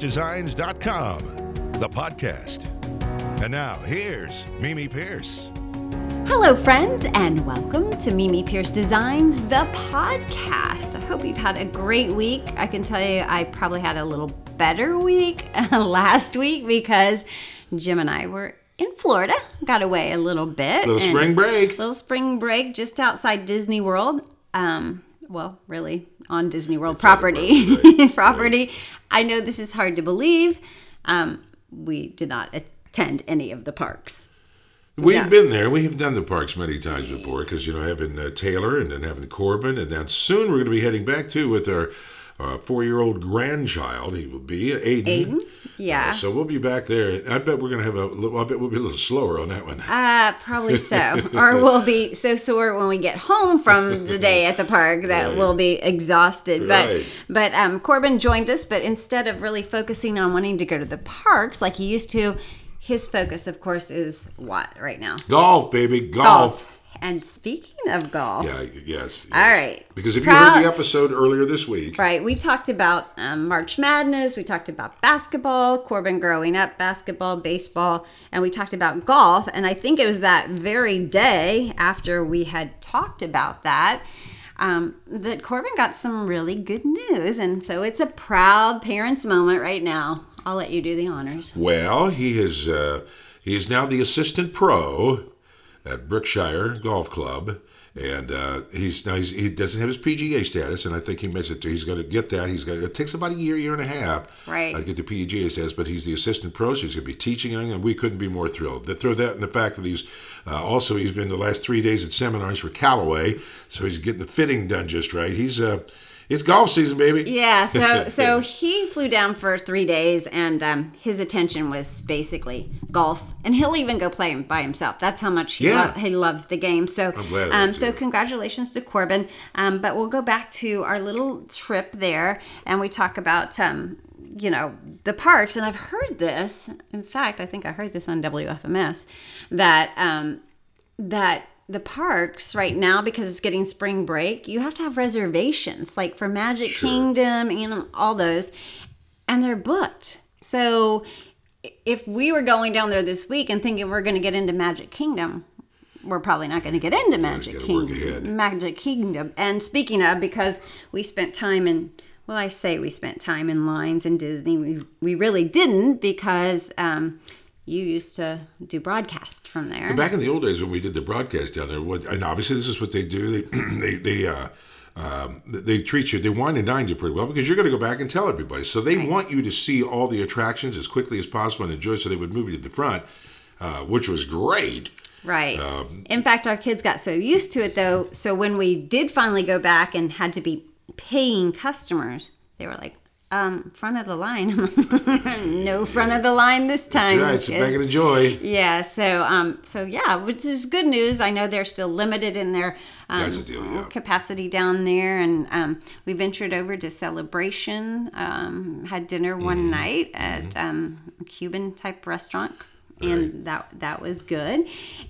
MimiPierceDesigns.com, the podcast. And now, here's Mimi Pierce. Hello, friends, and welcome to Mimi Pierce Designs, the podcast. I hope you've had a great week. I can tell you, I probably had a little better week last week because Jim and I were in Florida, got away a little bit. Little spring break. Little spring break just outside Disney World. Um, well, really on Disney World It's property. property, right, property. I know this is hard to believe. Um, we did not attend any of the parks. We've Yeah. been there. We have done the parks many times before because, you know, having uh, Taylor and then having Corbin. And then soon we're going to be heading back too with our uh, four year old grandchild. He will be Aiden. Aiden? Yeah. Uh, so we'll be back there. I bet we're going to have a little, I bet we'll be a little slower on that one. Uh, probably so. or we'll be so sore when we get home from the day at the park that Right. we'll be exhausted. But Right. but um, Corbin joined us, but instead of really focusing on wanting to go to the parks like he used to, his focus, of course, is what right now? Golf, baby. Golf. And speaking of golf, Yeah, yes, yes. All right. Because if you heard the episode earlier this week, Right. We talked about um, March Madness. We talked about basketball, Corbin growing up, basketball, baseball, and we talked about golf. And I think it was that very day after we had talked about that um, that Corbin got some really good news. And so it's a proud parents' moment right now. I'll let you do the honors. Well, he is uh, he is now the assistant pro at Brookshire Golf Club, and uh, he's now he's, he doesn't have his PGA status, and I think he mentioned he's going to get that. He's got it takes about a year, year and a half, Right. to get the PGA status. But he's the assistant pro, so he's going to be teaching, and we couldn't be more thrilled. To throw that in the fact that he's uh, also he's been the last three days at seminars for Callaway, so he's getting the fitting done just right. He's uh, it's golf season, baby. Yeah, so so he flew down for three days, and um, his attention was basically golf, and he'll even go play by himself. That's how much he, Yeah. lo- he loves the game. So, um, so congratulations to Corbin. Um, but we'll go back to our little trip there, and we talk about um, you know the parks. And I've heard this. In fact, I think I heard this on WFMS that um, that the parks right now because it's getting spring break you have to have reservations like for magic Sure. kingdom and all those and they're booked so if we were going down there this week and thinking we're going to get into magic kingdom we're probably not going to get into magic gotta work ahead. kingdom magic kingdom and speaking of because we spent time in well i say we spent time in lines in disney we, we really didn't because um, you used to do broadcast from there Back in the old days when we did the broadcast down there, what, and obviously this is what they do. They they they uh, um, they treat you, they wine and dine you pretty well because you're going to go back and tell everybody. So they want you to see all the attractions as quickly as possible and enjoy. So they would move you to the front, uh, which was great. Right. Um, In fact, our kids got so used to it though. So when we did finally go back and had to be paying customers, they were like, um, front of the line. no front of the line this time. That's right. Sit back kids." and enjoy. Yeah, so um, so yeah, which is good news. I know they're still limited in their um, deal, yeah. capacity down there, and um, we ventured over to Celebration. Um, had dinner one Mm-hmm. night at um, a Cuban type restaurant, and that that was good.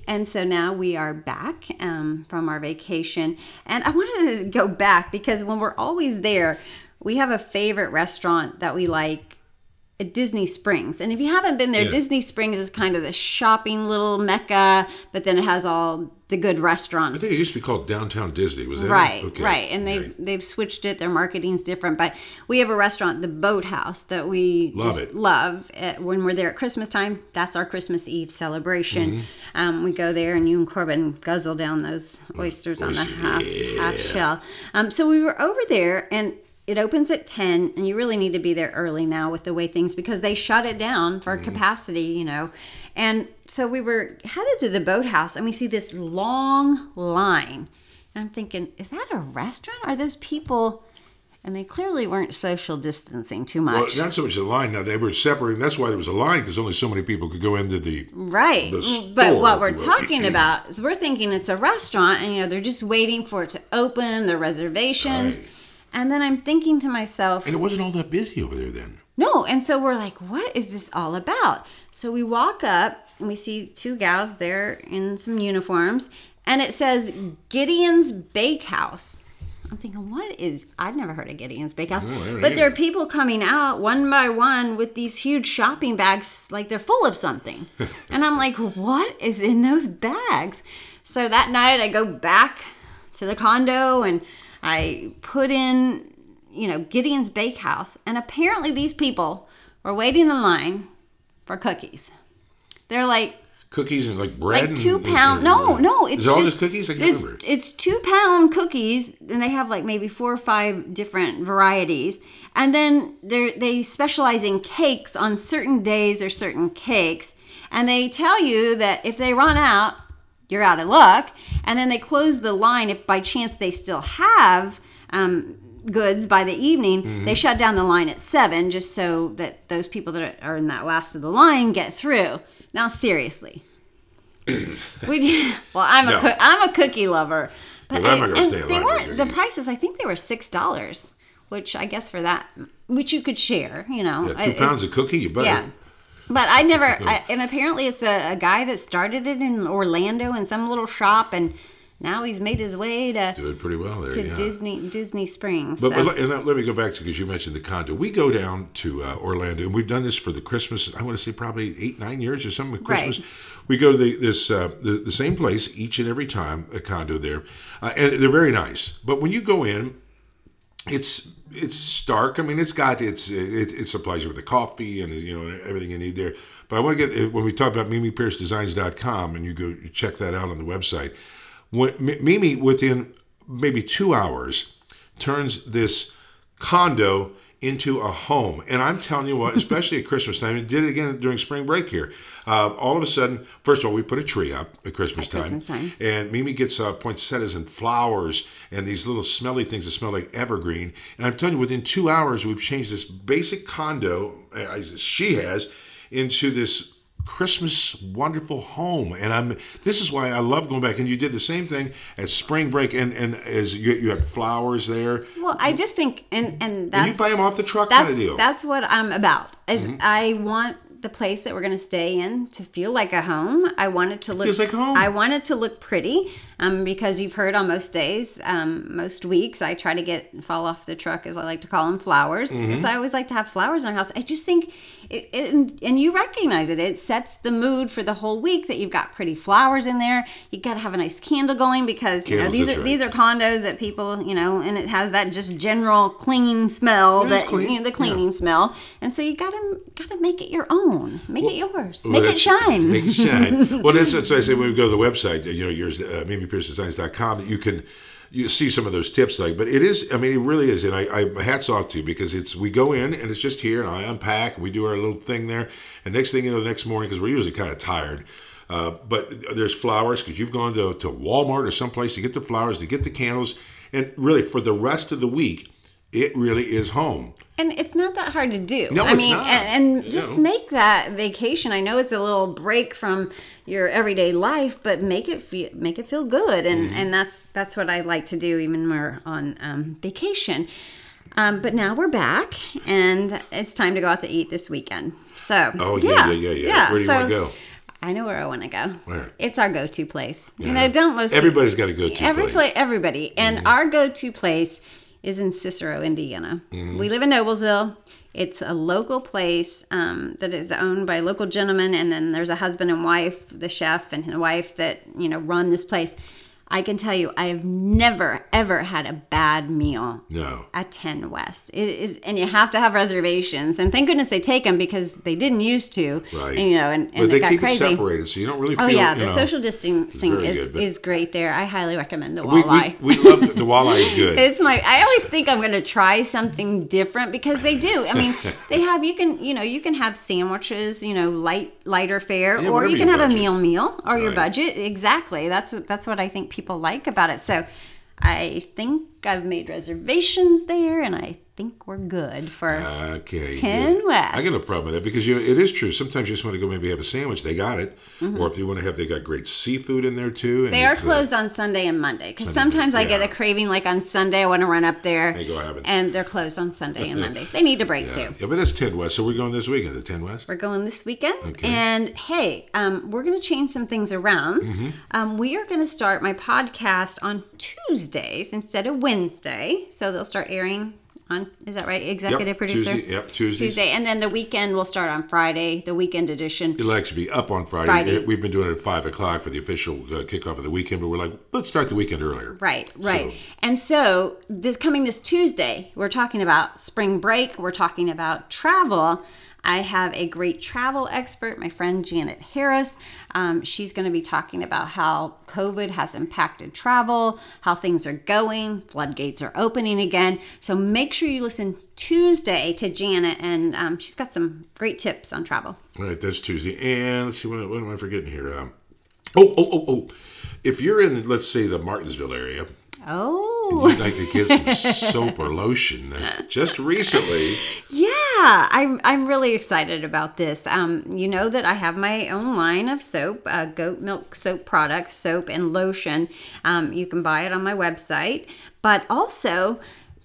And so now we are back um, from our vacation, and I wanted to go back because when we're always there, we have a favorite restaurant that we like at Disney Springs. And if you haven't been there, Yeah. Disney Springs is kind of the shopping little mecca, but then it has all the good restaurants. I think it used to be called Downtown Disney. Was that it? Right, Okay. right, and they've Right. they've switched it. Their marketing's different, but we have a restaurant, the Boathouse, that we Love just it. love. Uh, when we're there at Christmas time, that's our Christmas Eve celebration. Mm-hmm. Um, we go there, and you and Corbin guzzle down those oysters on the Oysters, half half shell. Um, so we were over there, and it opens at 10 and you really need to be there early now with the way things because they shut it down for capacity you know and so we were headed to the boathouse and we see this long line and i'm thinking is that a restaurant are those people and they clearly weren't social distancing too much. Well, not so much a line. Now they were separating. That's why there was a line because only so many people could go into the. Right. the mm, but what we're talking about is we're thinking it's a restaurant and you know they're just waiting for it to open, the reservations. Right. And then I'm thinking to myself, And it wasn't all that busy over there then. no. And so we're like, what is this all about? So we walk up and we see two gals there in some uniforms and it says Gideon's Bakehouse. I'm thinking, what is? I'd never heard of Gideon's Bakehouse, haven't but there are people coming out one by one with these huge shopping bags, like they're full of something, and I'm like, what is in those bags? So that night, I go back to the condo and I put in, you know, Gideon's Bakehouse, and apparently these people were waiting in line for cookies. They're like Cookies and like bread. like two and- pound. and- No, no, it's Is it all just cookies? I can't it's, remember. It's two pound cookies, and they have like maybe four or five different varieties. And then they they specialize in cakes on certain days or certain cakes, and they tell you that if they run out, you're out of luck. And then they close the line if by chance they still have. Um, goods by the evening Mm-hmm. they shut down the line at seven just so that those people that are in that last of the line get through now seriously we did, well i'm a No. coo- i'm a cookie lover but Well, I'm not I- gonna and they weren't the prices i think they were six dollars which i guess for that which you could share you know Yeah, I- two it- pounds of cookie, you better. yeah but i never I, and apparently it's a, a guy that started it in orlando in some little shop and now he's made his way to Do it pretty well there. to yeah. disney disney springs But, so. but let- and let let me go back to because you mentioned the condo. We go down to uh, Orlando, and we've done this for the Christmas. I want to say probably eight, nine years or something. Christmas, Right. we go to the, this uh, the, the same place each and every time. A condo there, uh, and they're very nice. But when you go in, it's it's stark. I mean, it's got it's it, it supplies you with the coffee and you know everything you need there. But I want to get eh, when we talk about MimiPierceDesigns.com and you go check that out on the website. When Mimi within maybe two hours turns this condo into a home, and I'm telling you what, especially at Christmas time, it did it again during spring break here. Uh, all of a sudden, first of all, we put a tree up at Christmas At time, Christmas time. and Mimi gets uh, poinsettias and flowers and these little smelly things that smell like evergreen. And I'm telling you, within two hours, we've changed this basic condo, as she has, into this Christmas wonderful home. And I'm. This is why I love going back. And you did the same thing at spring break, and and as you you had flowers there. well i just think and and that's And you buy them off the truck kind that's of deal. that's what I'm about. Is Mm-hmm. I want the place that we're going to stay in to feel like a home. I want it to look Feels like home. I want it to look pretty. Um, because you've heard on most days, um, most weeks, I try to get fall off the truck, as I like to call them, flowers. Mm-hmm. So I always like to have flowers in our house. I just think, it, it, and you recognize it. It sets the mood for the whole week that you've got pretty flowers in there. You got to have a nice candle going because you know these are right. these are condos that people you know, and it has that just general clean smell It that clean, you know the yeah. cleaning smell, and so you gotta gotta make it your own, make it yours, Well, make it shine. Make it shine. well, that's, that's why I say when we go to the website, you know, yours, uh, MimiPierceDesigns.com, that you can you see some of those tips. Like, but it is, I mean, it really is, and I, I hats off to you because it's we go in and it's just here, and I unpack, we do our little thing there, and next thing you know, the next morning because we're usually kind of tired. Uh, but there's flowers because you've gone to, to Walmart or someplace to get the flowers, to get the candles, and really for the rest of the week, it really is home. And it's not that hard to do. No, I it's mean, not. and, and just know. make that vacation. I know it's a little break from your everyday life, but make it feel make it feel good. And Mm-hmm. and that's that's what I like to do, even when we're on um, vacation. Um, but now we're back, and it's time to go out to eat this weekend. So Oh, yeah, yeah, yeah, yeah. Where do you so wanna go? I know where I want to go. Where? It's our go-to place. You Yeah. know, don't most Everybody's got a go-to Every place. pla- everybody, and Mm-hmm. our go-to place is in Cicero, Indiana. Mm-hmm. We live in Noblesville. It's a local place um, that is owned by local gentlemen, and then there's a husband and wife, the chef and his wife, that you know run this place. I can tell you, I have never ever had a bad meal No. at 10 West. It is, and you have to have reservations. And thank goodness they take them because they didn't used to. Right. And, you know, and, and But it they got keep crazy. it separated, so you don't really oh, feel. Oh yeah, the know, social distancing is, good, is great there. I highly recommend the We, walleye. we, we love the, the walleye is good. it's my. I always think I'm going to try something different because they do. I mean, they have you can you know you can have sandwiches, you know, light lighter fare, Yeah, or you can have a meal meal or your budget. Exactly. That's what that's what I think people like about it. So, I think I've made reservations there, and I think we're good for. Okay. 10 good. West. I got no problem with that because you know, it is true. Sometimes you just want to go maybe have a sandwich. They got it. Mm-hmm. Or if you want to have, they got great seafood in there too. And They are uh, closed on Sunday and Monday because sometimes I get a craving like on Sunday I want to run up there and, go, have it. and they're closed on Sunday and Monday. They need a break yeah. too. yeah, but that's 10 West. So we're going this weekend to 10 West. We're going this weekend. Okay. And hey, um, we're going to change some things around. Mm-hmm. Um, we are going to start my podcast on Tuesdays instead of Wednesday. So they'll start airing on, is that right? Executive Yep, producer? Tuesday, yep, Tuesdays. Tuesday. And then the weekend will start on Friday, the weekend edition. It'll actually be up on Friday. Friday. It- we've been doing it at five o'clock for the official uh, kickoff of the weekend, but we're like, let's start the weekend earlier. Right, right. So- and so, this coming this Tuesday, we're talking about spring break, we're talking about travel. I have a great travel expert, my friend Janet Harris. Um, she's going to be talking about how COVID has impacted travel, how things are going, floodgates are opening again. So make sure you listen Tuesday to Janet, and um, she's got some great tips on travel. All right, that's Tuesday. And let's see, what, what am I forgetting here? Um, oh, oh, oh, oh. If you're in, let's say, the Martinsville area, Oh, you'd like to get some soap or lotion. uh, Just recently, Yeah, I'm I'm really excited about this. Um, you know that I have my own line of soap, uh, goat milk soap products, soap and lotion. Um, you can buy it on my website, but also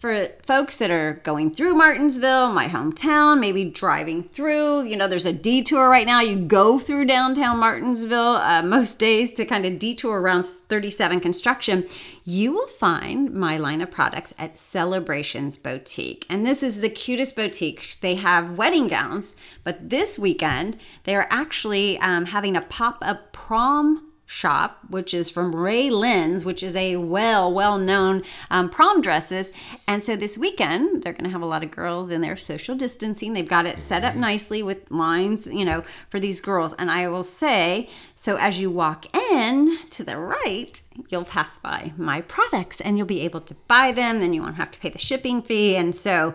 for folks that are going through Martinsville, my hometown, maybe driving through. You know, there's a detour right now. You go through downtown Martinsville uh, most days to kind of detour around 37 construction. You will find my line of products at Celebrations Boutique. And this is the cutest boutique. They have wedding gowns, but this weekend they are actually um, having a pop up prom shop, which is from Ray Lynn's, which is a well, well known um, prom dresses. And so this weekend, they're going to have a lot of girls in there social distancing. They've got it set up nicely with lines, you know, for these girls. And I will say, so as you walk in to the right, you'll pass by my products and you'll be able to buy them. Then you won't have to pay the shipping fee. And so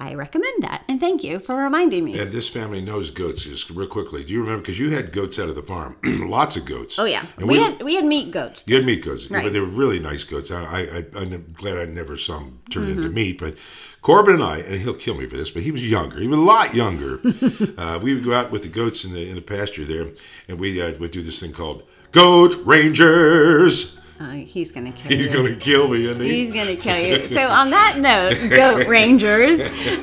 I recommend that. And thank you for reminding me. and this family knows goats. Just real quickly, do you remember? Because you had goats out of the farm, lots of goats. Oh yeah, And we, had we had meat goats. You had meat goats, Right. but they were really nice goats. I, I, I, I'm glad I never saw them turn Mm-hmm. into meat. But Corbin and I, and he'll kill me for this, but he was younger. He was a lot younger. uh, we would go out with the goats in the in the pasture there, and we uh, would do this thing called Goat Rangers. Uh, he's gonna kill He's you. gonna kill me, isn't he? He's gonna kill you. So on that note, Goat Rangers,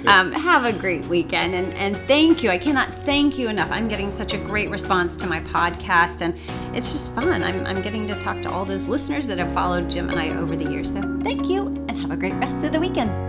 um, have a great weekend and and thank you. I cannot thank you enough. I'm getting such a great response to my podcast and it's just fun. I'm I'm getting to talk to all those listeners that have followed Jim and I over the years. So thank you and have a great rest of the weekend.